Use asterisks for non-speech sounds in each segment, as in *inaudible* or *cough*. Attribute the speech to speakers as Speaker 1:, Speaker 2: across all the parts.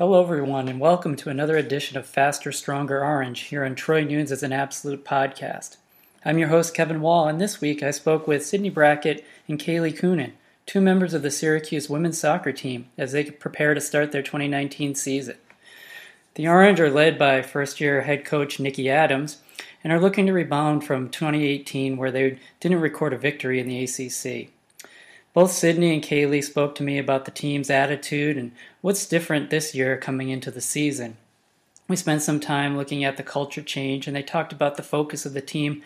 Speaker 1: Hello, everyone, and welcome to another edition of Faster, Stronger Orange here on Troy Nunes as an Absolute podcast. I'm your host, Kevin Wall, and this week I spoke with Sydney Brackett and Kaylee Coonan, two members of the Syracuse women's soccer team, as they prepare to start their 2019 season. The Orange are led by first year head coach Nicky Adams and are looking to rebound from 2018, where they didn't record a victory in the ACC. Both Sydney and Kaylee spoke to me about the team's attitude and what's different this year coming into the season. We spent some time looking at the culture change, and they talked about the focus of the team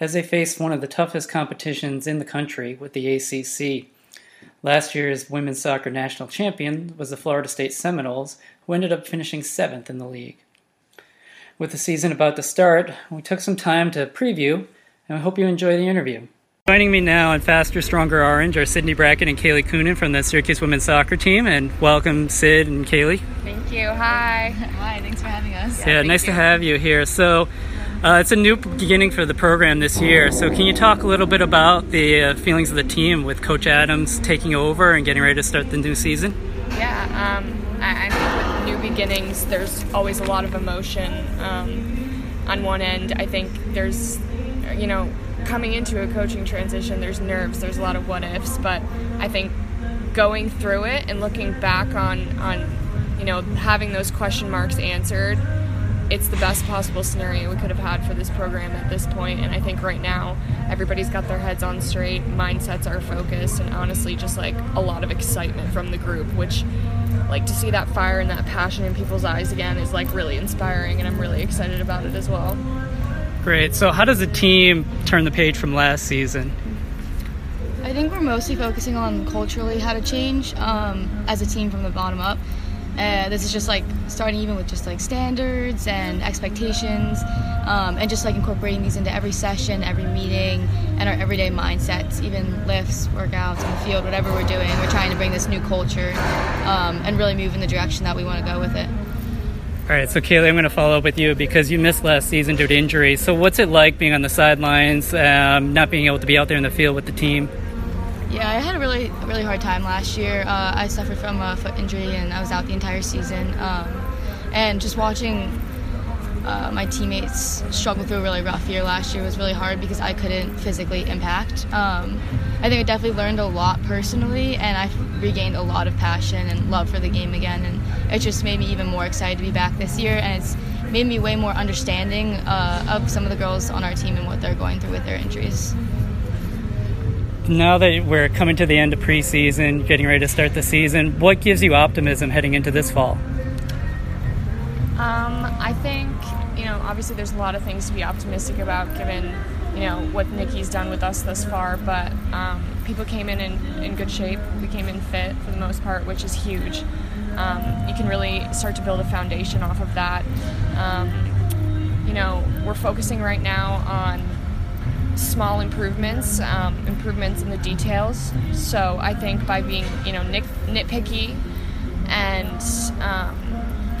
Speaker 1: as they faced one of the toughest competitions in the country with the ACC. Last year's women's soccer national champion was the Florida State Seminoles, who ended up finishing seventh in the league. With the season about to start, we took some time to preview, and I hope you enjoy the interview. Joining me now on Faster, Stronger Orange are Sydney Brackett and Kaylee Coonan from the Syracuse women's soccer team. And welcome, Sid and Kaylee.
Speaker 2: Thank you. Hi.
Speaker 3: Hi, thanks for having us.
Speaker 1: Yeah, yeah nice you. to have you here. So, uh, it's a new beginning for the program this year. So, can you talk a little bit about the uh, feelings of the team with Coach Adams taking over and getting ready to start the new season?
Speaker 2: Yeah, um, I, I, think with new beginnings, there's always a lot of emotion. Um, on one end, I think there's, you know, coming into a coaching transition, there's nerves, there's a lot of what ifs, but I think going through it and looking back on on you know having those question marks answered it's the best possible scenario we could have had for this program at this point. and i think right now everybody's got their heads on straight mindsets are focused and honestly just like a lot of excitement from the group which like to see that fire and that passion in people's eyes again is like really inspiring and i'm really excited about it as well
Speaker 1: Great. So, how does the team turn the page from last season?
Speaker 3: I think we're mostly focusing on culturally how to change um, as a team from the bottom up. Uh, this is just like starting even with just like standards and expectations, um, and just like incorporating these into every session, every meeting, and our everyday mindsets, even lifts, workouts in the field, whatever we're doing. We're trying to bring this new culture um, and really move in the direction that we want to go with it.
Speaker 1: All right, so Kaylee, I'm going to follow up with you because you missed last season due to injury. So, what's it like being on the sidelines, um, not being able to be out there in the field with the team?
Speaker 3: Yeah, I had a really, really hard time last year. Uh, I suffered from a foot injury and I was out the entire season. Um, and just watching uh, my teammates struggled through a really rough year last year It was really hard because I couldn't physically impact. Um, I think I definitely learned a lot personally, and I regained a lot of passion and love for the game again. And it just made me even more excited to be back this year, and it's made me way more understanding uh, of some of the girls on our team and what they're going through with their injuries.
Speaker 1: Now that we're coming to the end of preseason, getting ready to start the season, what gives you optimism heading into this fall?
Speaker 2: Um, I think you know, obviously there's a lot of things to be optimistic about given, you know, what Nicky's done with us thus far. But um, people came in, in in good shape. We came in fit for the most part, which is huge. Um, you can really start to build a foundation off of that. Um, you know, we're focusing right now on small improvements, um, improvements in the details. So I think by being, you know, nit- nitpicky and um,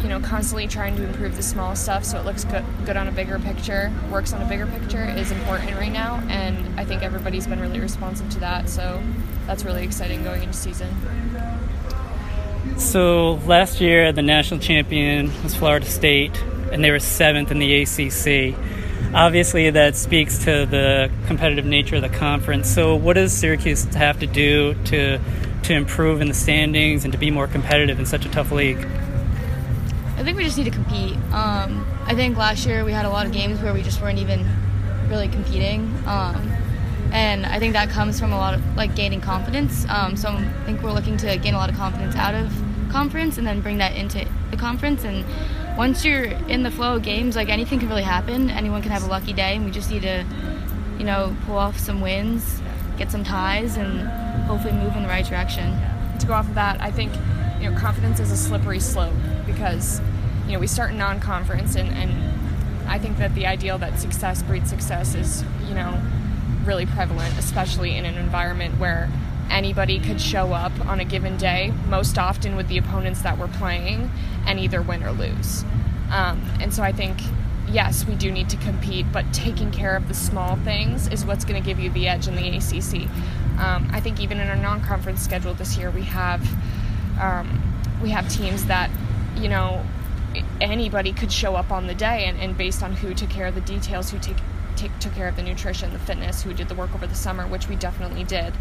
Speaker 2: you know, constantly trying to improve the small stuff so it looks good, good on a bigger picture, works on a bigger picture is important right now. And I think everybody's been really responsive to that. So that's really exciting going into season.
Speaker 1: So last year, the national champion was Florida State, and they were seventh in the ACC. Obviously, that speaks to the competitive nature of the conference. So, what does Syracuse have to do to to improve in the standings and to be more competitive in such a tough league?
Speaker 3: I think we just need to compete. Um, I think last year we had a lot of games where we just weren't even really competing. Um, and I think that comes from a lot of like gaining confidence. Um, so I think we're looking to gain a lot of confidence out of conference and then bring that into the conference. And once you're in the flow of games, like anything can really happen. Anyone can have a lucky day, and we just need to, you know, pull off some wins, get some ties, and hopefully move in the right direction.
Speaker 2: To go off of that, I think you know confidence is a slippery slope because you know we start in non-conference and, and I think that the ideal that success breeds success is you know really prevalent, especially in an environment where anybody could show up on a given day, most often with the opponents that we're playing, and either win or lose. Um, and so I think, yes, we do need to compete, but taking care of the small things is what's going to give you the edge in the ACC. Um, I think even in our non-conference schedule this year, we have um, we have teams that you know, anybody could show up on the day, and, and based on who took care of the details, who take, take, took care of the nutrition, the fitness, who did the work over the summer, which we definitely did.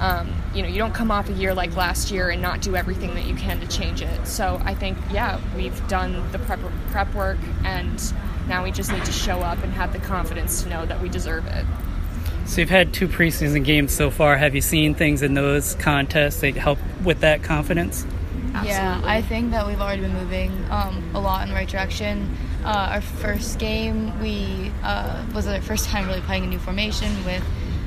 Speaker 2: Um, you know, you don't come off a year like last year and not do everything that you can to change it. So I think, yeah, we've done the prep, prep work, and now we just need to show up and have the confidence to know that we deserve it.
Speaker 1: So you've had two preseason games so far. Have you seen things in those contests that help with that confidence?
Speaker 3: Absolutely. Yeah, I think that we've already been moving um, a lot in the right direction. Uh, our first game, we uh, was our first time really playing a new formation with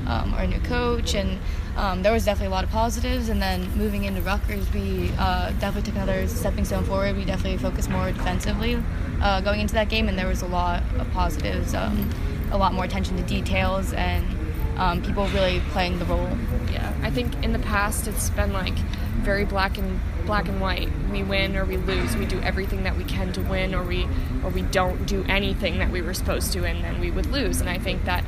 Speaker 3: um, our new coach, and um, there was definitely a lot of positives. And then moving into Rutgers, we uh, definitely took another stepping stone forward. We definitely focused more defensively uh, going into that game, and there was a lot of positives, um, a lot more attention to details, and um, people really playing the role.
Speaker 2: Yeah, I think in the past it's been like very black and black and white. We win or we lose. We do everything that we can to win, or we or we don't do anything that we were supposed to, and then we would lose. And I think that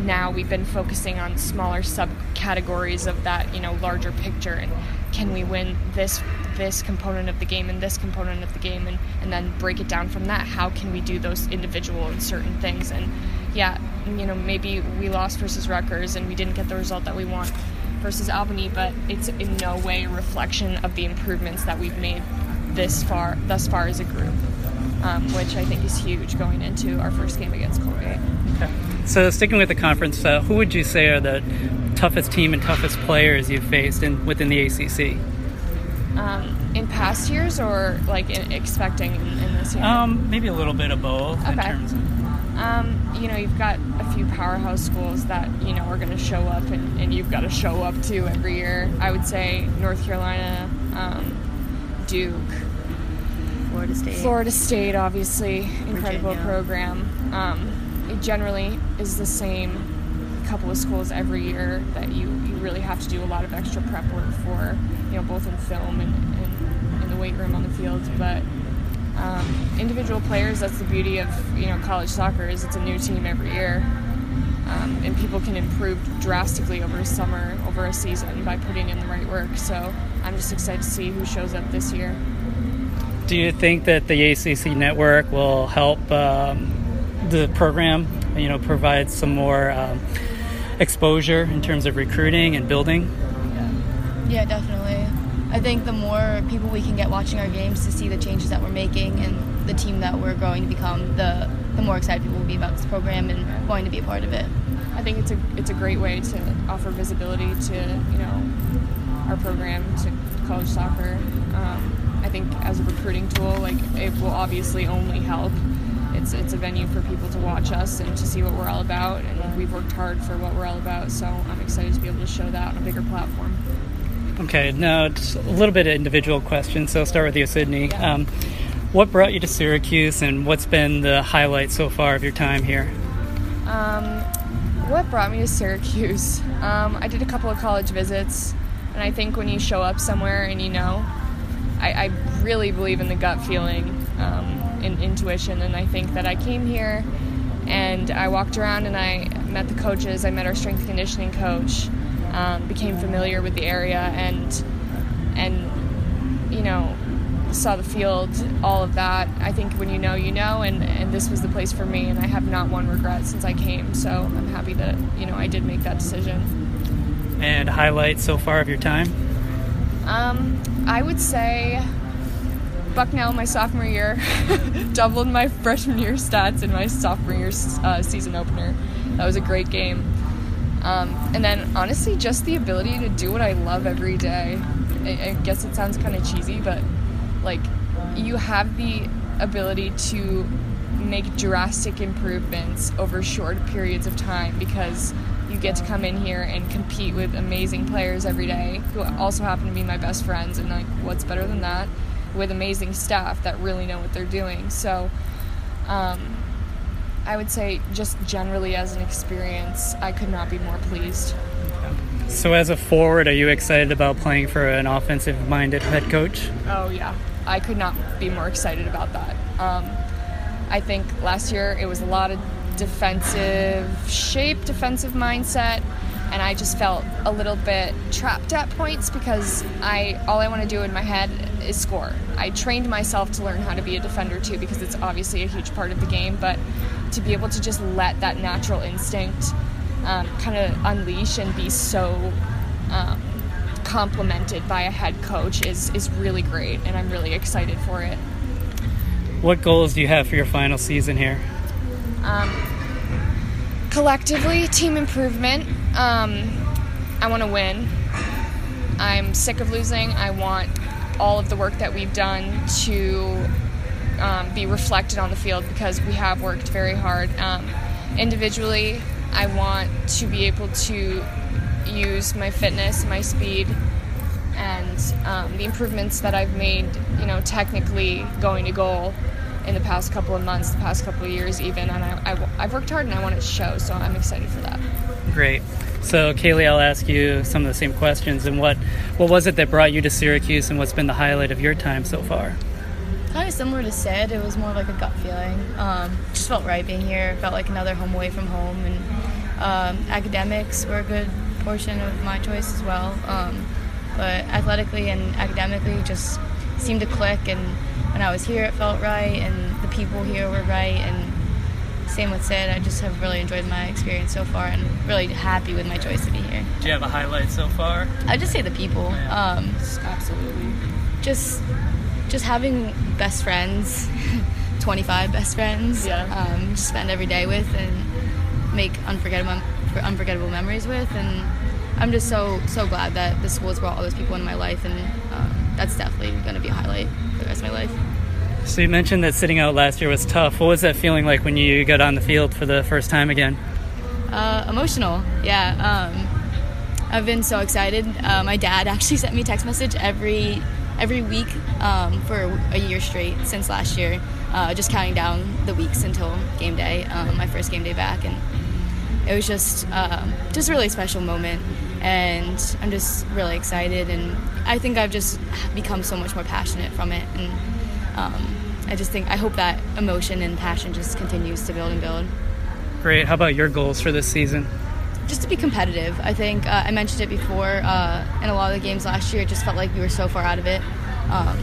Speaker 2: now we've been focusing on smaller subcategories of that, you know, larger picture, and can we win this this component of the game and this component of the game, and and then break it down from that. How can we do those individual and certain things? And yeah, you know, maybe we lost versus Rutgers and we didn't get the result that we want versus Albany, but it's in no way a reflection of the improvements that we've made this far, thus far as a group, um, which I think is huge going into our first game against Colgate.
Speaker 1: Okay. So sticking with the conference, uh, who would you say are the toughest team and toughest players you've faced in, within the ACC?
Speaker 2: Um, in past years, or like in, expecting in, in, this year?
Speaker 1: Um, maybe a little bit of both. Okay. In terms of-
Speaker 2: um, you know, you've got a few powerhouse schools that, you know, are going to show up and, and you've got to show up to every year. I would say North Carolina, um, Duke,
Speaker 3: Florida State.
Speaker 2: Florida State, obviously, incredible Virginia. program. Um, it generally is the same couple of schools every year that you, you really have to do a lot of extra prep work for, you know, both in film and, and in the weight room on the field. But um, individual players that's the beauty of you know college soccer is it's a new team every year. Um, and people can improve drastically over a summer over a season by putting in the right work. So i'm just excited to see who shows up this year.
Speaker 1: Do you think that the acc network will help um, the program you know provide some more um, exposure in terms of recruiting and building?
Speaker 3: Yeah, yeah definitely I think the more people we can get watching our games to see the changes that we're making and the team that we're growing to become, the the more excited people will be about this program and wanting to be a part of it.
Speaker 2: I think it's a it's a great way to offer visibility to you know our program to college soccer. Um, I think as a recruiting tool, like it will obviously only help. It's it's a venue for people to watch us and to see what we're all about, and we've worked hard for what we're all about. So I'm excited to be able to show that on a bigger platform.
Speaker 1: Okay, now it's a little bit of individual questions. So I'll start with you, Sydney. Um, what brought you to Syracuse, and what's been the highlight so far of your time here?
Speaker 2: Um, what brought me to Syracuse? Um, I did a couple of college visits, and I think when you show up somewhere and you know, I, I really believe in the gut feeling, um, in intuition, and I think that I came here and I walked around and I met the coaches. I met our strength conditioning coach um, became familiar with the area and and you know saw the field, all of that. I think when you know, you know, and, and this was the place for me, and I have not one regret since I came. So I'm happy that you know I did make that decision.
Speaker 1: And highlights so far of your time?
Speaker 2: Um, I would say Bucknell my sophomore year, *laughs* doubled my freshman year stats in my sophomore year uh, season opener. That was a great game. Um, and then honestly, just the ability to do what I love every day. I, I guess it sounds kind of cheesy, but like you have the ability to make drastic improvements over short periods of time because you get to come in here and compete with amazing players every day who also happen to be my best friends and like what's better than that with amazing staff that really know what they're doing so um, I would say, just generally as an experience, I could not be more pleased.
Speaker 1: So, as a forward, are you excited about playing for an offensive minded head coach?
Speaker 2: Oh, yeah. I could not be more excited about that. Um, I think last year it was a lot of defensive shape, defensive mindset, and I just felt a little bit trapped at points because I all I want to do in my head is score. I trained myself to learn how to be a defender too because it's obviously a huge part of the game, but to be able to just let that natural instinct um, kind of unleash and be so um, complemented by a head coach is, is really great, and I'm really excited for it.
Speaker 1: What goals do you have for your final season here?
Speaker 2: Um, collectively, team improvement. Um, I want to win. I'm sick of losing. I want all of the work that we've done to um, be reflected on the field because we have worked very hard. Um, individually, I want to be able to use my fitness, my speed, and um, the improvements that I've made, you know, technically going to goal in the past couple of months, the past couple of years, even. And I, I, have worked hard and I want it to show, so I'm excited for that.
Speaker 1: Great. So, Kaylee, I'll ask you some of the same questions. And what, what was it that brought you to Syracuse, and what's been the highlight of your time so far?
Speaker 3: Kind of similar to Sid. It was more like a gut feeling. Um, just felt right being here. Felt like another home away from home, and um, academics were a good portion of my choice as well. Um, but athletically and academically, just seemed to click. And when I was here, it felt right, and the people here were right, and same with Sid. I just have really enjoyed my experience so far and really happy with my choice to be here.
Speaker 1: Do you have a highlight so far?
Speaker 3: I'd just say the people. Yeah. Um,
Speaker 2: Absolutely.
Speaker 3: Just, just having best friends, *laughs* 25 best friends.
Speaker 2: Yeah.
Speaker 3: Um, spend every day with and make unforgettable, unforgettable memories with, and I'm just so so glad that the school has brought all those people into my life, and um, that's definitely going to be a highlight for the rest of my life.
Speaker 1: So you mentioned that sitting out last year was tough. What was that feeling like when you got on the field for the first time again?
Speaker 3: Uh, emotional, yeah. Um, I've been so excited. Uh, my dad *laughs* actually sent me a text message every every week um, for a year straight since last year, uh, just counting down the weeks until game day, um, my first game day back, and it was just um, just a really special moment. And I'm just really excited, and I think I've just become so much more passionate from it, and um, I just think I hope that emotion and passion just continues to build and build.
Speaker 1: Great. How about your goals for this season?
Speaker 3: Just to be competitive. I think uh, I mentioned it before. Uh, in a lot of the games last year, it just felt like we were so far out of it um,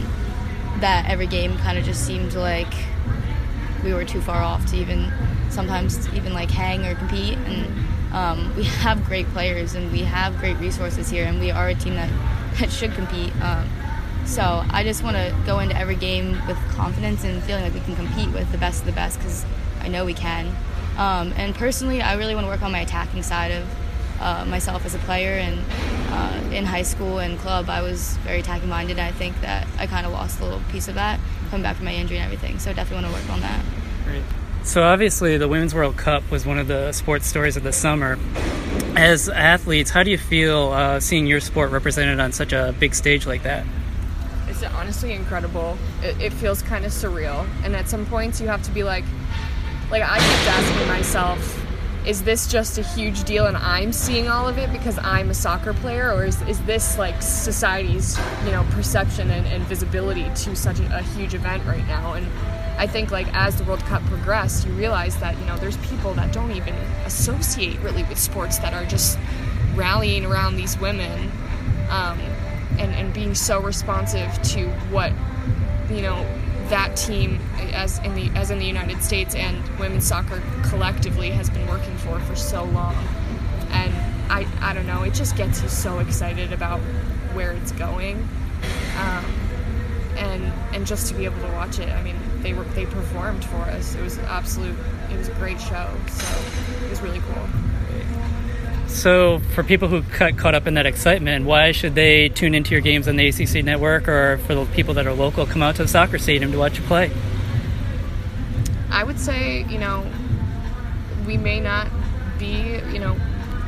Speaker 3: that every game kind of just seemed like we were too far off to even sometimes even like hang or compete. And um, we *laughs* have great players and we have great resources here, and we are a team that *laughs* that should compete. Um, so I just want to go into every game with confidence and feeling like we can compete with the best of the best because I know we can. Um, and personally, I really want to work on my attacking side of uh, myself as a player. And uh, in high school and club, I was very attacking minded. I think that I kind of lost a little piece of that coming back from my injury and everything. So I definitely want to work on that.
Speaker 1: Great. So obviously, the Women's World Cup was one of the sports stories of the summer. As athletes, how do you feel uh, seeing your sport represented on such a big stage like that?
Speaker 2: It's honestly incredible. It, it feels kind of surreal, and at some points you have to be like, like I kept asking myself, is this just a huge deal and I'm seeing all of it because I'm a soccer player, or is, is this like society's you know perception and, and visibility to such a, a huge event right now? And I think like as the World Cup progressed, you realize that you know there's people that don't even associate really with sports that are just rallying around these women. Um, and, and being so responsive to what you know that team as in the as in the United States and women's soccer collectively has been working for for so long. And I I don't know it just gets you so excited about where it's going um, and and just to be able to watch it. I mean they were they performed for us. It was absolute it was a great show. So it was really cool
Speaker 1: so, for people who got caught up in that excitement, why should they tune into your games on the ACC network, or for the people that are local, come out to the soccer stadium to watch you play?
Speaker 2: I would say, you know, we may not be, you know,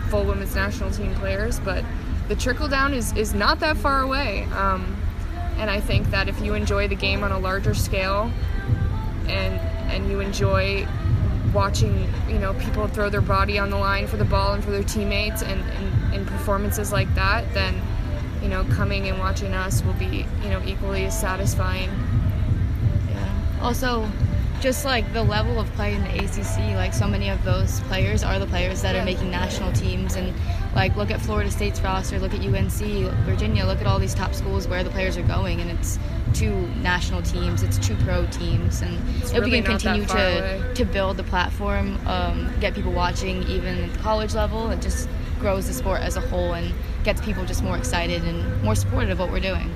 Speaker 2: full women's national team players, but the trickle down is, is not that far away. Um, and I think that if you enjoy the game on a larger scale and and you enjoy watching you know people throw their body on the line for the ball and for their teammates and, and performances like that then you know coming and watching us will be you know equally as satisfying
Speaker 3: yeah also just like the level of play in the ACC like so many of those players are the players that yeah. are making national teams and Like look at Florida State's roster, look at UNC, Virginia, look at all these top schools where the players are going, and it's two national teams, it's two pro teams, and
Speaker 2: It's
Speaker 3: if
Speaker 2: really
Speaker 3: we can continue to
Speaker 2: away.
Speaker 3: to build the platform, um, get people watching even at the college level, it just grows the sport as a whole and gets people just more excited and more supportive of what we're doing.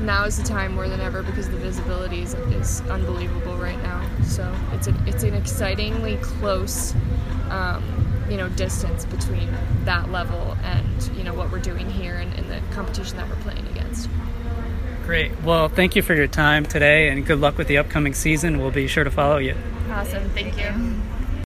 Speaker 2: now is the time more than ever because the visibility is, is unbelievable right now. So it's a, it's an excitingly close, um, you know, distance between that level and you know what we're doing here and, and the competition that we're playing against.
Speaker 1: Great. Well, thank you for your time today and good luck with the upcoming season. We'll be sure to follow you.
Speaker 2: Awesome, thank you.